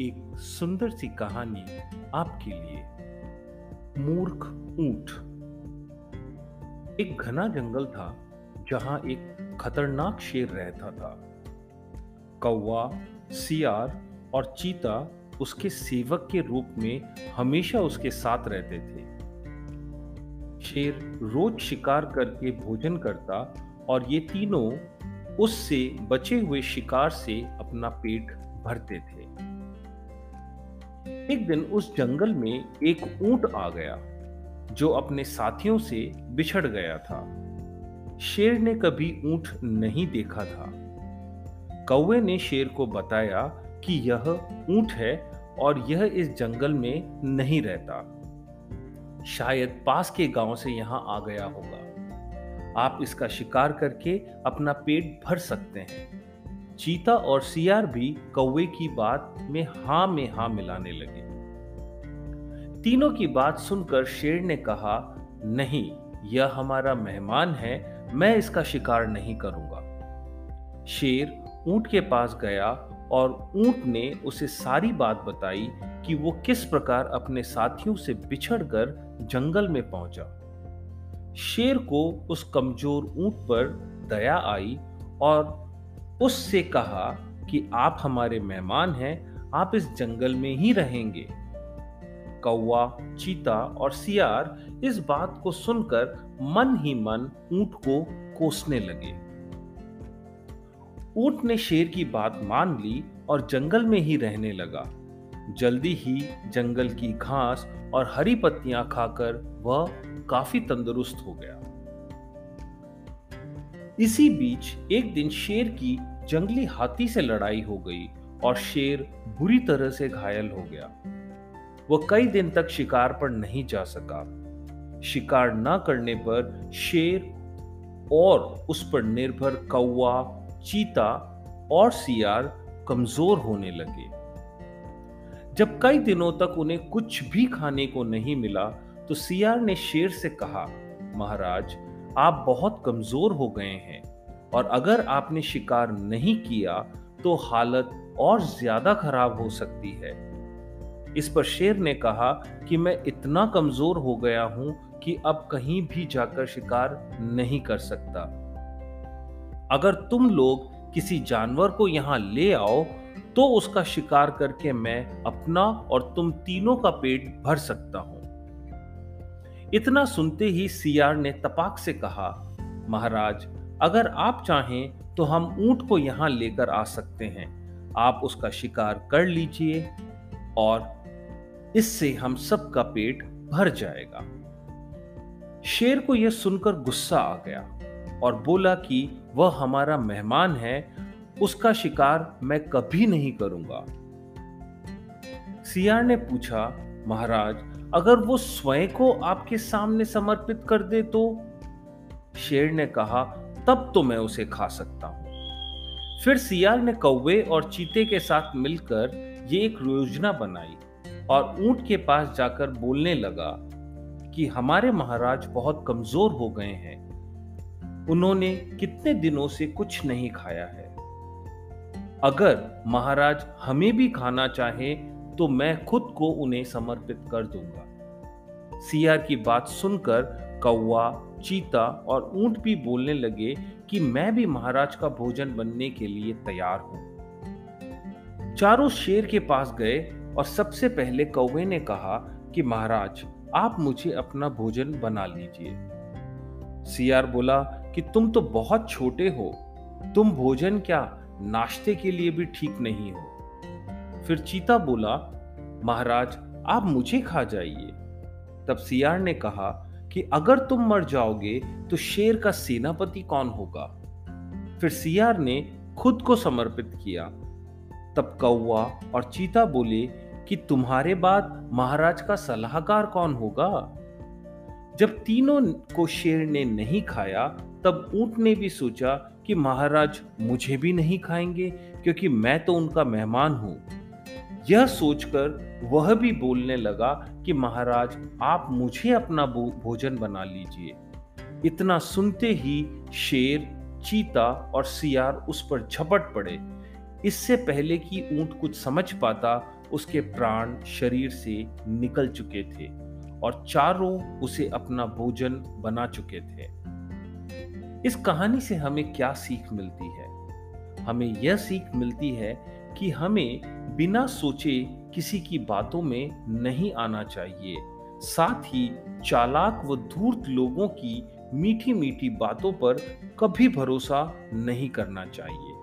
एक सुंदर सी कहानी आपके लिए। मूर्ख ऊँट। एक घना जंगल था, जहाँ एक खतरनाक शेर रहता था। कौवा, सियार और चीता उसके सेवक के रूप में हमेशा उसके साथ रहते थे। शेर रोज शिकार करके भोजन करता और ये तीनों उससे बचे हुए शिकार से अपना पेट भरते थे। एक दिन उस जंगल में एक ऊँट आ गया, जो अपने साथियों से बिछड़ गया था। शेर ने कभी ऊँट नहीं देखा था। कौवे ने शेर को बताया कि यह ऊँट है और यह इस जंगल में नहीं रहता। शायद पास के गाँव से यहाँ आ गया होगा। आप इसका शिकार करके अपना पेट भर सकते हैं। चीता और सियार भी कौवे की बात में हाँ में हाँ मिलाने लगे। तीनों की बात सुनकर शेर ने कहा, नहीं, यह हमारा मेहमान है, मैं इसका शिकार नहीं करूँगा। शेर ऊँट के पास गया और ऊँट ने उसे सारी बात बताई कि वो किस प्रकार अपने साथियों से बिछड़कर जंगल में पहुँचा। शेर को उस कमज़ोर ऊँट पर दया आई और उससे कहा कि आप हमारे मेहमान हैं, आप इस जंगल में ही रहेंगे। कौवा, चीता और सियार इस बात को सुनकर मन ही मन ऊँट को कोसने लगे। ऊँट ने शेर की बात मान ली और जंगल में ही रहने लगा। जल्दी ही जंगल की घास और हरी पत्तियाँ खाकर वह काफ़ी तंदुरुस्त हो गया। इसी बीच एक दिन शेर की जंगली हाथी से लड़ाई हो गई और शेर बुरी तरह से घायल हो गया। वह कई दिन तक शिकार पर नहीं जा सका। शिकार न करने पर शेर और उस पर निर्भर कौवा, चीता और सियार कमज़ोर होने लगे। जब कई दिनों तक उन्हें कुछ भी खाने को नहीं मिला तो सियार ने शेर से कहा, महाराज, आप बहुत कमज़ोर हो गए हैं। और अगर आपने शिकार नहीं किया तो हालत और ज़्यादा खराब हो सकती है। इस पर शेर ने कहा कि मैं इतना कमज़ोर हो गया हूँ कि अब कहीं भी जाकर शिकार नहीं कर सकता। अगर तुम लोग किसी जानवर को यहाँ ले आओ तो उसका शिकार करके मैं अपना और तुम तीनों का पेट भर सकता हूँ। इतना सुनते ही सियार ने तपाक से कहा, महाराज अगर आप चाहें तो हम ऊँट को यहाँ लेकर आ सकते हैं। आप उसका शिकार कर लीजिए और इससे हम सबका पेट भर जाएगा। शेर को यह सुनकर गुस्सा आ गया और बोला कि वह हमारा मेहमान है, उसका शिकार मैं कभी नहीं करूँगा। सियार ने पूछा, महाराज, अगर वो स्वयं को आपके सामने समर्पित कर दे तो? शेर ने कहा तब तो मैं उसे खा सकता हूँ। फिर सियार ने कौवे और चीते के साथ मिलकर ये एक योजना बनाई और ऊँट के पास जाकर बोलने लगा कि हमारे महाराज बहुत कमज़ोर हो गए हैं। उन्होंने कितने दिनों से कुछ नहीं खाया है। अगर महाराज हमें भी खाना चाहे तो मैं खुद को उन्हें समर्पित कर दूँगा। सियार की बात सुनकर कौवा, चीता और ऊँट भी बोलने लगे कि मैं भी महाराज का भोजन बनने के लिए तैयार हूँ। चारों शेर के पास गए और सबसे पहले कौवे ने कहा कि महाराज, आप मुझे अपना भोजन बना लीजिए। सियार बोला कि तुम तो बहुत छोटे हो, तुम भोजन क्या नाश्ते के लिए भी ठीक नहीं हो? फिर चीता बोला, महाराज, आप मुझे खा जाइए। तब सियार ने कहा कि अगर तुम मर जाओगे तो शेर का सेनापति कौन होगा? फिर सियार ने खुद को समर्पित किया। तब कौवा और चीता बोले कि तुम्हारे बाद महाराज का सलाहकार कौन होगा? जब तीनों को शेर ने नहीं खाया, तब ऊँट ने भी सोचा कि महाराज मुझे भी नहीं खाएँगे, क्योंकि मैं तो उनका मेहमान हूँ। यह सोचकर वह भी बोलने लगा कि महाराज, आप मुझे अपना भोजन बना लीजिए। इतना सुनते ही शेर, चीता और सियार उस पर झपट पड़े। इससे पहले कि ऊँट कुछ समझ पाता, उसके प्राण शरीर से निकल चुके थे और चारों उसे अपना भोजन बना चुके थे। इस कहानी से हमें क्या सीख मिलती है? हमें यह सीख मिलती है कि हमें बिना सोचे किसी की बातों में नहीं आना चाहिए। साथ ही चालाक व धूर्त लोगों की मीठी मीठी बातों पर कभी भरोसा नहीं करना चाहिए।